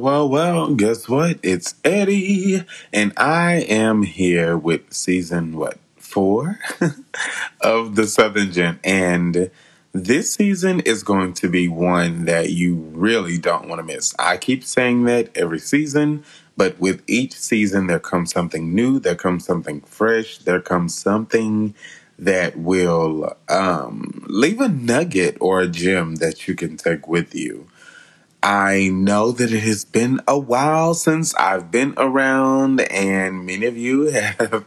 Well, well, guess what? It's Eddie, and I am here with season what four of the Southern Gent, and this season is going to be one that you really don't want to miss. I keep saying that every season, but with each season, there comes something new, there comes something fresh, there comes something that will um, leave a nugget or a gem that you can take with you. I know that it has been a while since I've been around, and many of you have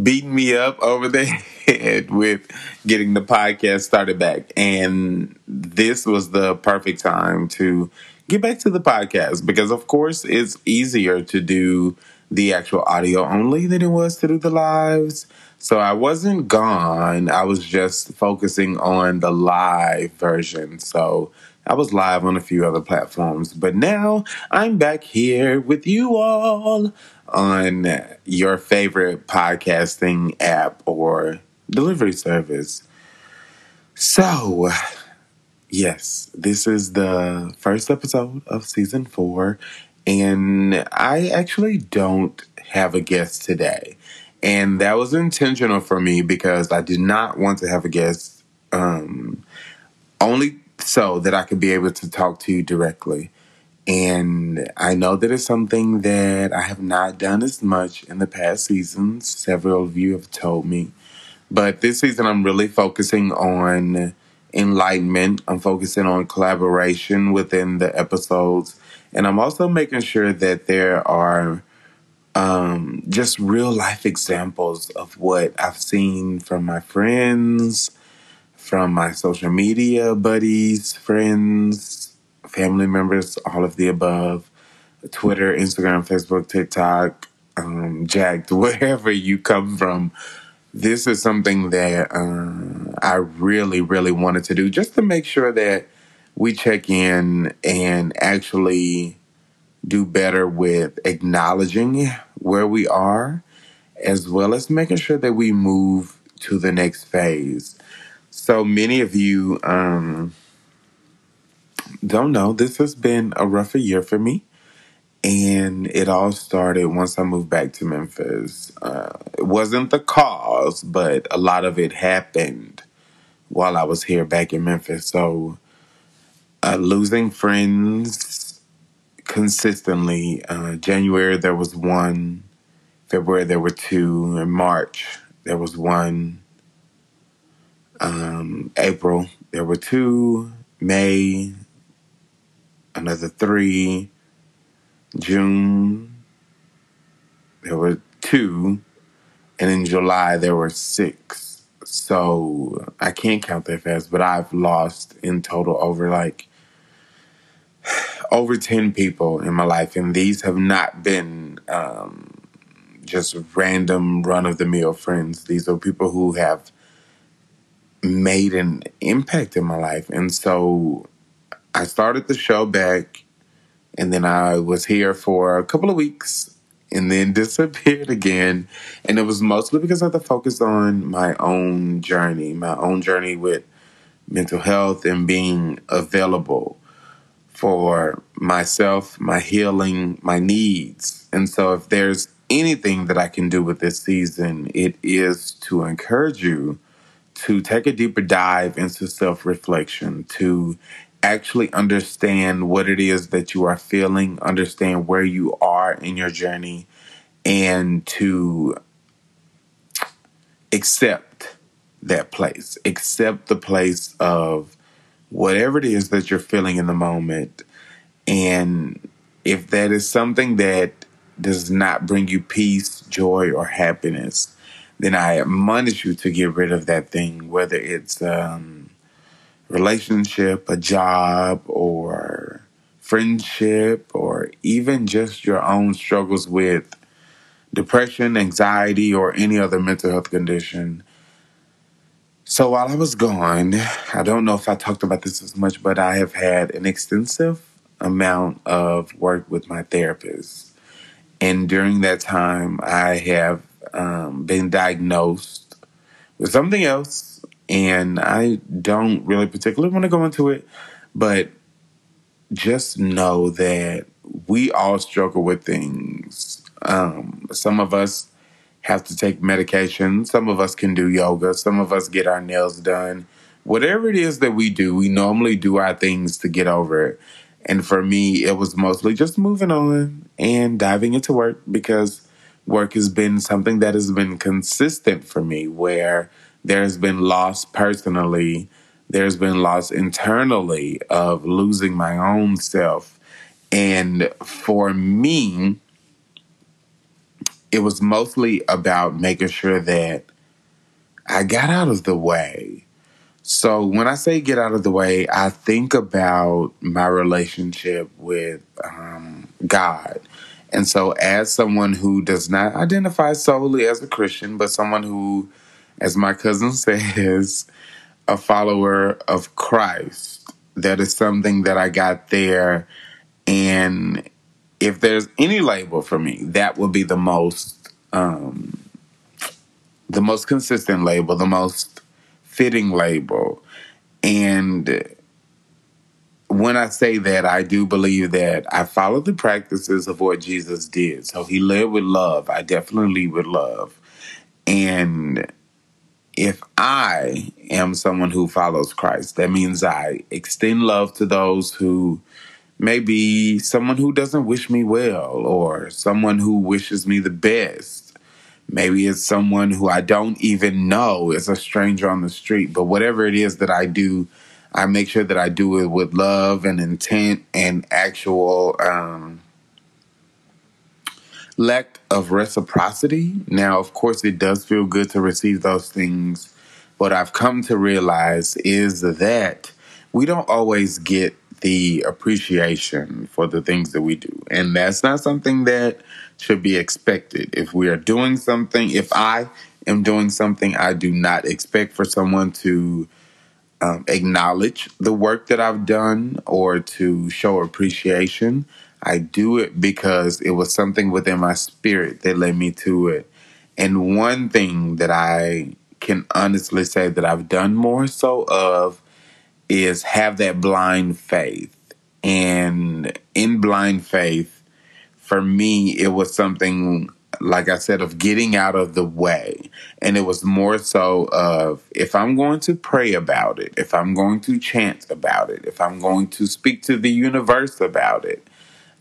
beaten me up over the head with getting the podcast started back. And this was the perfect time to get back to the podcast because, of course, it's easier to do the actual audio only than it was to do the lives. So I wasn't gone. I was just focusing on the live version. So I was live on a few other platforms, but now I'm back here with you all on your favorite podcasting app or delivery service. So, yes, this is the first episode of season four, and I actually don't have a guest today. And that was intentional for me because I did not want to have a guest um, only so that I could be able to talk to you directly. And I know that it's something that I have not done as much in the past seasons. Several of you have told me. But this season, I'm really focusing on enlightenment. I'm focusing on collaboration within the episodes. And I'm also making sure that there are um, just real life examples of what I've seen from my friends, from my social media buddies, friends, family members, all of the above Twitter, Instagram, Facebook, TikTok, um, Jack'd, wherever you come from. This is something that uh, I really, really wanted to do just to make sure that we check in and actually do better with acknowledging where we are, as well as making sure that we move to the next phase. So many of you um, don't know this has been a rougher year for me. And it all started once I moved back to Memphis. Uh, it wasn't the cause, but a lot of it happened while I was here back in Memphis. So, uh, losing friends, consistently. Uh, January there was one, February there were two, in March there was one, um, April there were two, May another three, June there were two, and in July there were six. So I can't count that fast, but I've lost in total over like over 10 people in my life, and these have not been um, just random run of the mill friends. These are people who have made an impact in my life. And so I started the show back, and then I was here for a couple of weeks and then disappeared again. And it was mostly because I had to focus on my own journey, my own journey with mental health and being available for myself, my healing, my needs. And so, if there's anything that I can do with this season, it is to encourage you to take a deeper dive into self reflection, to actually understand what it is that you are feeling, understand where you are in your journey, and to accept that place, accept the place of whatever it is that you're feeling in the moment. And if that is something that does not bring you peace, joy, or happiness, then I admonish you to get rid of that thing, whether it's um, relationship, a job, or friendship, or even just your own struggles with depression, anxiety, or any other mental health condition. So while I was gone, I don't know if I talked about this as much, but I have had an extensive amount of work with my therapist. And during that time, I have um, been diagnosed with something else. And I don't really particularly want to go into it, but just know that we all struggle with things. Um, some of us have to take medication. Some of us can do yoga. Some of us get our nails done. Whatever it is that we do, we normally do our things to get over it. And for me, it was mostly just moving on and diving into work because work has been something that has been consistent for me where there's been loss personally, there's been loss internally of losing my own self. And for me, it was mostly about making sure that I got out of the way. So when I say get out of the way, I think about my relationship with um, God. And so, as someone who does not identify solely as a Christian, but someone who, as my cousin says, a follower of Christ, that is something that I got there. And if there's any label for me, that would be the most um, the most consistent label, the most fitting label. And when I say that, I do believe that I follow the practices of what Jesus did. So he led with love. I definitely lead with love. And if I am someone who follows Christ, that means I extend love to those who maybe someone who doesn't wish me well or someone who wishes me the best. Maybe it's someone who I don't even know is a stranger on the street. But whatever it is that I do, I make sure that I do it with love and intent and actual um, lack of reciprocity. Now, of course, it does feel good to receive those things. What I've come to realize is that we don't always get the appreciation for the things that we do. And that's not something that should be expected. If we are doing something, if I am doing something, I do not expect for someone to um, acknowledge the work that I've done or to show appreciation. I do it because it was something within my spirit that led me to it. And one thing that I can honestly say that I've done more so of is have that blind faith. And in blind faith, for me, it was something, like I said, of getting out of the way. And it was more so of if I'm going to pray about it, if I'm going to chant about it, if I'm going to speak to the universe about it,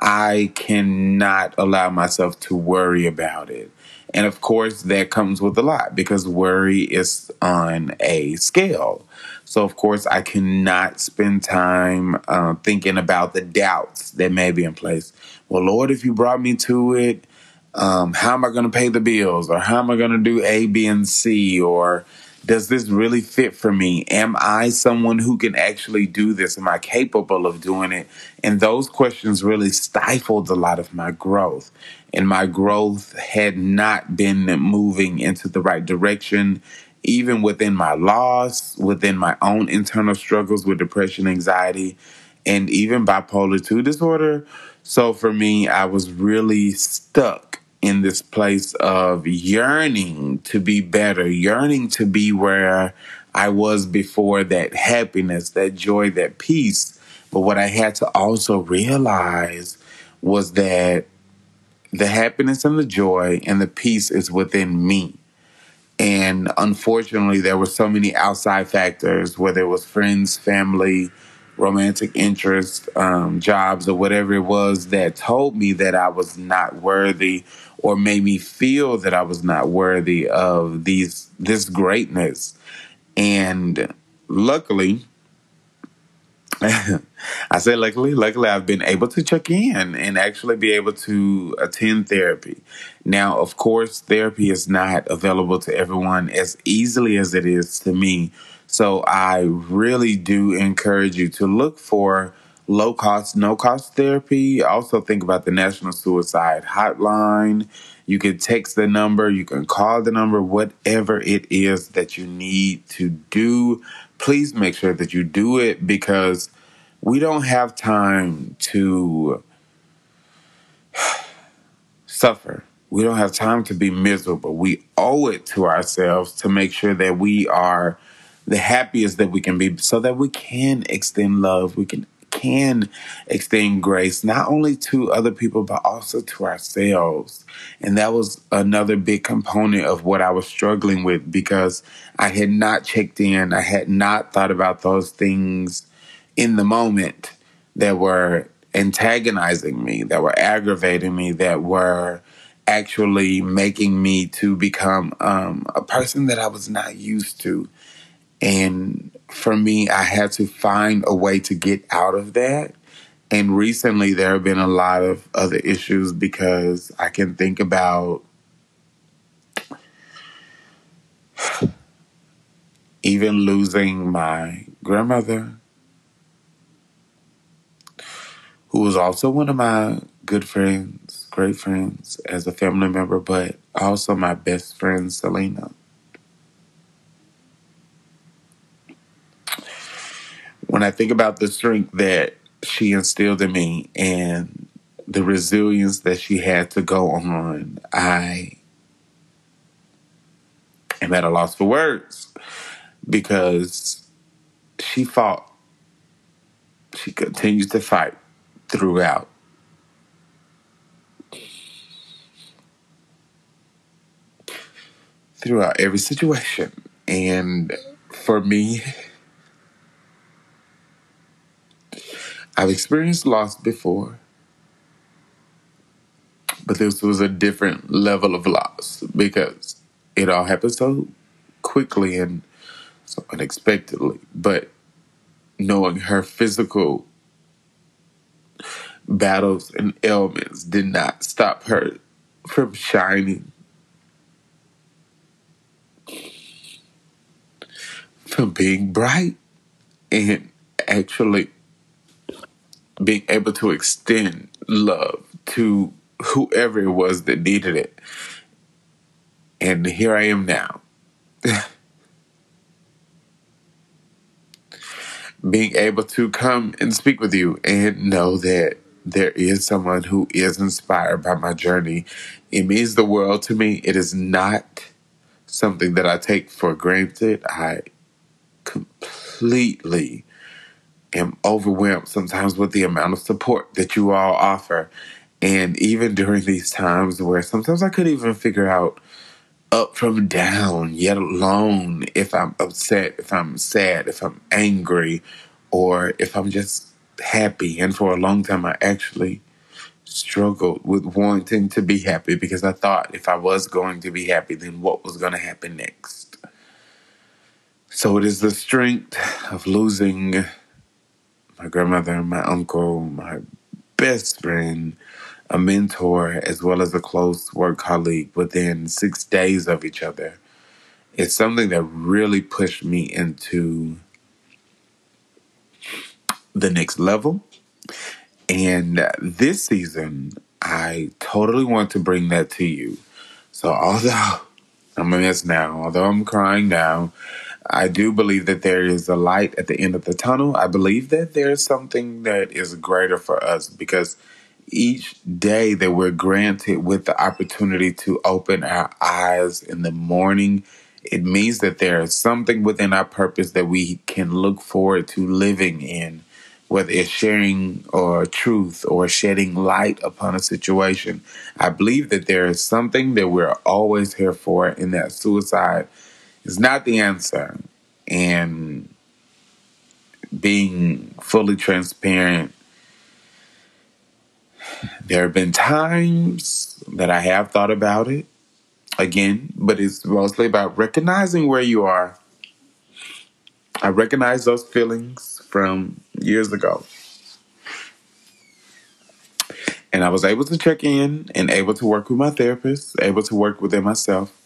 I cannot allow myself to worry about it. And of course, that comes with a lot because worry is on a scale. So, of course, I cannot spend time uh, thinking about the doubts that may be in place. Well, Lord, if you brought me to it, um, how am I going to pay the bills? Or how am I going to do A, B, and C? Or does this really fit for me? Am I someone who can actually do this? Am I capable of doing it? And those questions really stifled a lot of my growth. And my growth had not been moving into the right direction even within my loss, within my own internal struggles with depression, anxiety, and even bipolar 2 disorder. So for me, I was really stuck in this place of yearning to be better, yearning to be where I was before that happiness, that joy, that peace. But what I had to also realize was that the happiness and the joy and the peace is within me. And unfortunately, there were so many outside factors, whether it was friends, family, romantic interest, um, jobs, or whatever it was, that told me that I was not worthy or made me feel that I was not worthy of these this greatness. And luckily, I say luckily, luckily I've been able to check in and actually be able to attend therapy. Now, of course, therapy is not available to everyone as easily as it is to me. So I really do encourage you to look for low cost, no cost therapy. Also think about the National Suicide Hotline. You can text the number, you can call the number, whatever it is that you need to do please make sure that you do it because we don't have time to suffer. We don't have time to be miserable. We owe it to ourselves to make sure that we are the happiest that we can be so that we can extend love, we can can extend grace not only to other people, but also to ourselves. And that was another big component of what I was struggling with because I had not checked in. I had not thought about those things in the moment that were antagonizing me, that were aggravating me, that were actually making me to become um, a person that I was not used to. And for me, I had to find a way to get out of that. And recently, there have been a lot of other issues because I can think about even losing my grandmother, who was also one of my good friends, great friends as a family member, but also my best friend, Selena. When I think about the strength that she instilled in me and the resilience that she had to go on, I am at a loss for words because she fought. She continues to fight throughout. Throughout every situation. And for me, I've experienced loss before, but this was a different level of loss because it all happened so quickly and so unexpectedly. But knowing her physical battles and ailments did not stop her from shining, from being bright, and actually being able to extend love to whoever it was that needed it. And here I am now. being able to come and speak with you and know that there is someone who is inspired by my journey. It means the world to me. It is not something that I take for granted. I completely am overwhelmed sometimes with the amount of support that you all offer. And even during these times where sometimes I couldn't even figure out up from down, yet alone if I'm upset, if I'm sad, if I'm angry, or if I'm just happy. And for a long time, I actually struggled with wanting to be happy because I thought if I was going to be happy, then what was going to happen next? So it is the strength of losing my grandmother, my uncle, my best friend, a mentor, as well as a close work colleague within six days of each other. It's something that really pushed me into the next level. And this season, I totally want to bring that to you. So, although I'm a mess now, although I'm crying now, I do believe that there is a light at the end of the tunnel. I believe that there's something that is greater for us because each day that we're granted with the opportunity to open our eyes in the morning, it means that there is something within our purpose that we can look forward to living in, whether it's sharing or truth or shedding light upon a situation. I believe that there is something that we're always here for, and that suicide is not the answer. And being fully transparent, there have been times that I have thought about it again, but it's mostly about recognizing where you are. I recognize those feelings from years ago. And I was able to check in and able to work with my therapist, able to work within myself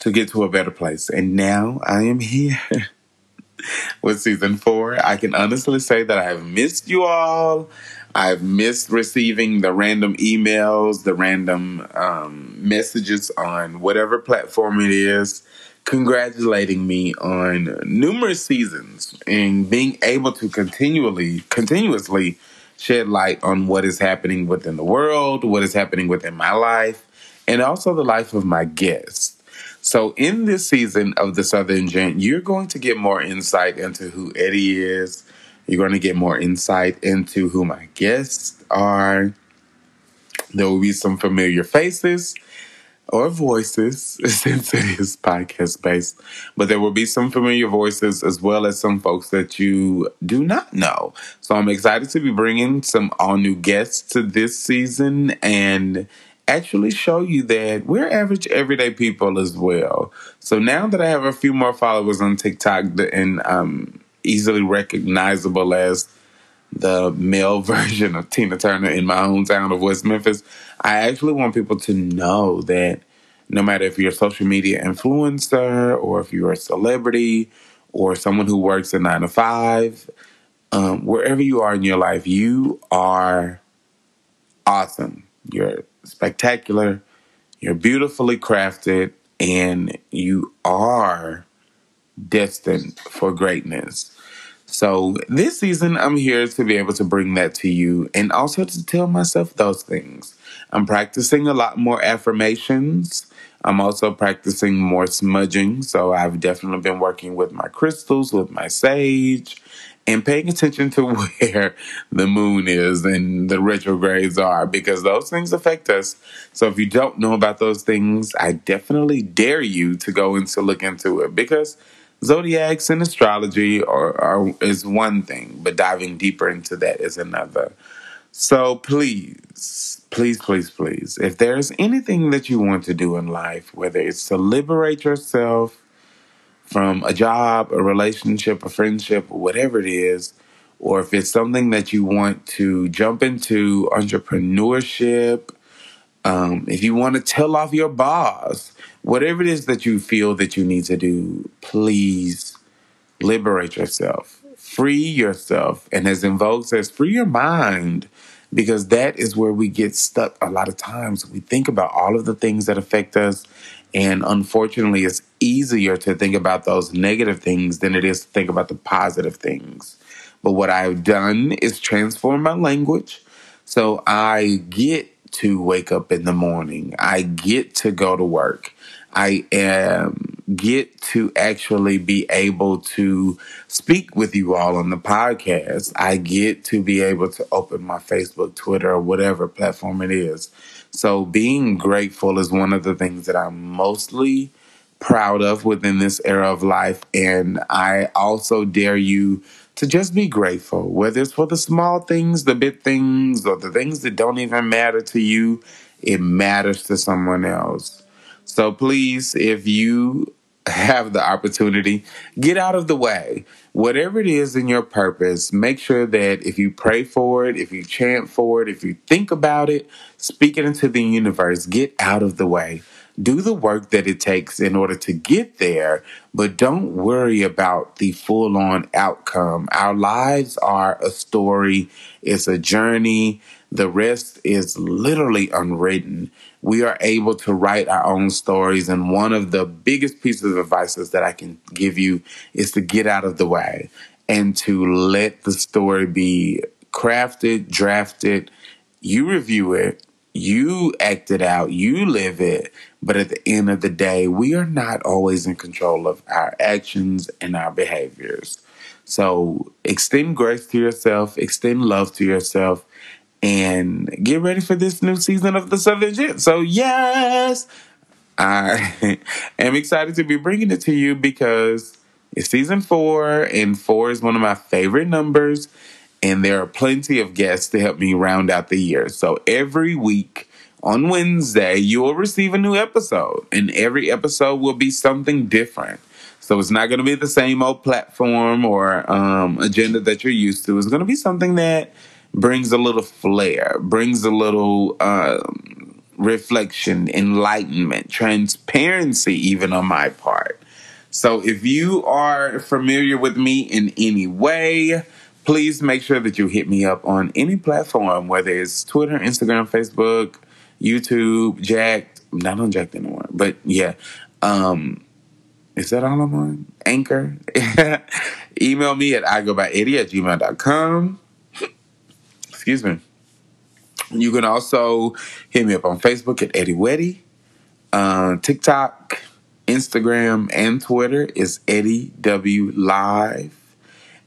to get to a better place. And now I am here with season four. I can honestly say that I have missed you all. I've missed receiving the random emails, the random um, messages on whatever platform it is, congratulating me on numerous seasons and being able to continually, continuously shed light on what is happening within the world, what is happening within my life, and also the life of my guests. So, in this season of the Southern Gent, you're going to get more insight into who Eddie is. You're going to get more insight into who my guests are. There will be some familiar faces or voices since it is podcast based, but there will be some familiar voices as well as some folks that you do not know. So I'm excited to be bringing some all new guests to this season and actually show you that we're average everyday people as well. So now that I have a few more followers on TikTok and um, easily recognizable as the male version of Tina Turner in my hometown of West Memphis, I actually want people to know that no matter if you're a social media influencer or if you're a celebrity or someone who works a nine to five, um, wherever you are in your life, you are awesome. You're spectacular. You're beautifully crafted and you are destined for greatness. So this season, I'm here to be able to bring that to you and also to tell myself those things. I'm practicing a lot more affirmations. I'm also practicing more smudging. So I've definitely been working with my crystals, with my sage, and paying attention to where the moon is and the retrogrades are because those things affect us. So if you don't know about those things, I definitely dare you to go and to look into it because zodiacs and astrology are, are, is one thing, but diving deeper into that is another. So please, please, please, please, if there's anything that you want to do in life, whether it's to liberate yourself from a job, a relationship, a friendship, whatever it is, or if it's something that you want to jump into entrepreneurship, um, if you want to tell off your boss, whatever it is that you feel that you need to do, please liberate yourself, free yourself. And as En Vogue says, free your mind because that is where we get stuck a lot of times. We think about all of the things that affect us. And unfortunately, it's easier to think about those negative things than it is to think about the positive things. But what I've done is transform my language. So I get to wake up in the morning. I get to go to work. I am get to actually be able to speak with you all on the podcast. I get to be able to open my Facebook, Twitter, or whatever platform it is. So being grateful is one of the things that I'm mostly proud of within this era of life. And I also dare you to just be grateful, whether it's for the small things, the big things, or the things that don't even matter to you, it matters to someone else. So please, if you have the opportunity, get out of the way. Whatever it is in your purpose, make sure that if you pray for it, if you chant for it, if you think about it, speak it into the universe, get out of the way do the work that it takes in order to get there, but don't worry about the full on outcome. Our lives are a story, it's a journey. The rest is literally unwritten. We are able to write our own stories. And one of the biggest pieces of advice that I can give you is to get out of the way and to let the story be crafted, drafted. You review it, you act it out, you live it. But at the end of the day, we are not always in control of our actions and our behaviors. So extend grace to yourself, extend love to yourself, and get ready for this new season of the Southern Gent. So, yes, I am excited to be bringing it to you because it's season four, and four is one of my favorite numbers and there are plenty of guests to help me round out the year. So every week on Wednesday, you will receive a new episode, and every episode will be something different. So it's not going to be the same old platform or um, agenda that you're used to. It's going to be something that brings a little flair, brings a little um, reflection, enlightenment, transparency, even on my part. So if you are familiar with me in any way, please make sure that you hit me up on any platform, whether it's Twitter, Instagram, Facebook, YouTube, Jack'd. I'm not on Jack'd anymore, but yeah. Um, is that all I'm on? Anchor. Email me at I go by Eddie at gmail.com. Excuse me. You can also hit me up on Facebook at Eddie Weddy. Uh, TikTok, Instagram, and Twitter is Eddie W Live.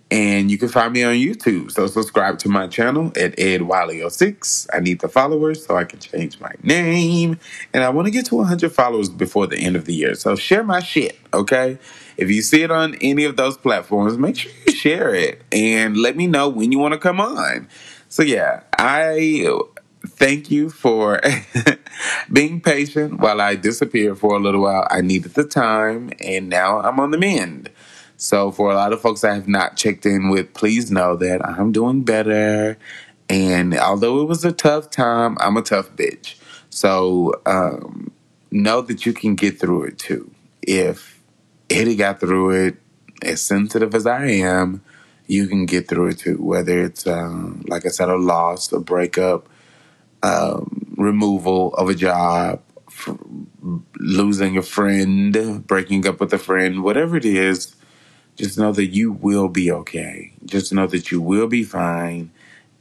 And you can find me on YouTube. So subscribe to my channel at Ed Wiley06. I need the followers so I can change my name. And I want to get to 100 followers before the end of the year. So share my shit, okay? If you see it on any of those platforms, make sure you share it and let me know when you want to come on. So yeah, I thank you for being patient while I disappeared for a little while. I needed the time and now I'm on the mend. So for a lot of folks I have not checked in with, please know that I'm doing better. And although it was a tough time, I'm a tough bitch. So um, know that you can get through it too. If Eddie got through it, as sensitive as I am, you can get through it too. Whether it's, um, like I said, a loss, a breakup, um, removal of a job, losing a friend, breaking up with a friend, whatever it is, just know that you will be okay. Just know that you will be fine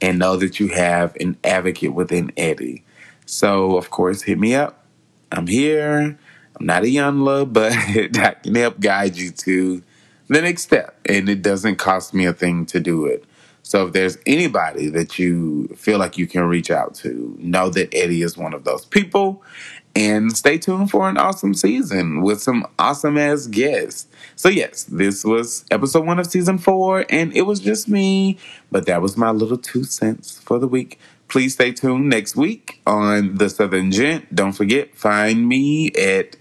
and know that you have an advocate within Eddie. So, of course, hit me up. I'm here. I'm not Iyanla, but I can help guide you to the next step. And it doesn't cost me a thing to do it. So if there's anybody that you feel like you can reach out to, know that Eddie is one of those people. And stay tuned for an awesome season with some awesome ass guests. So, yes, this was episode one of season four, and it was just me, but that was my little two cents for the week. Please stay tuned next week on The Southern Gent. Don't forget, find me at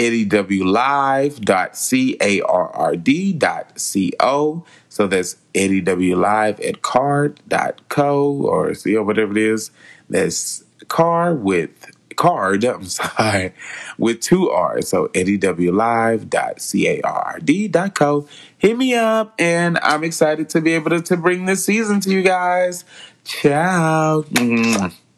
eddiewlive.carrd.co. So that's eddiewlive at card.co or co, whatever it is. That's car with card, I'm sorry, with two R's. So eddiewlive.carrd.co. Hit me up, and I'm excited to be able to, to bring this season to you guys. Ciao. Mm-hmm.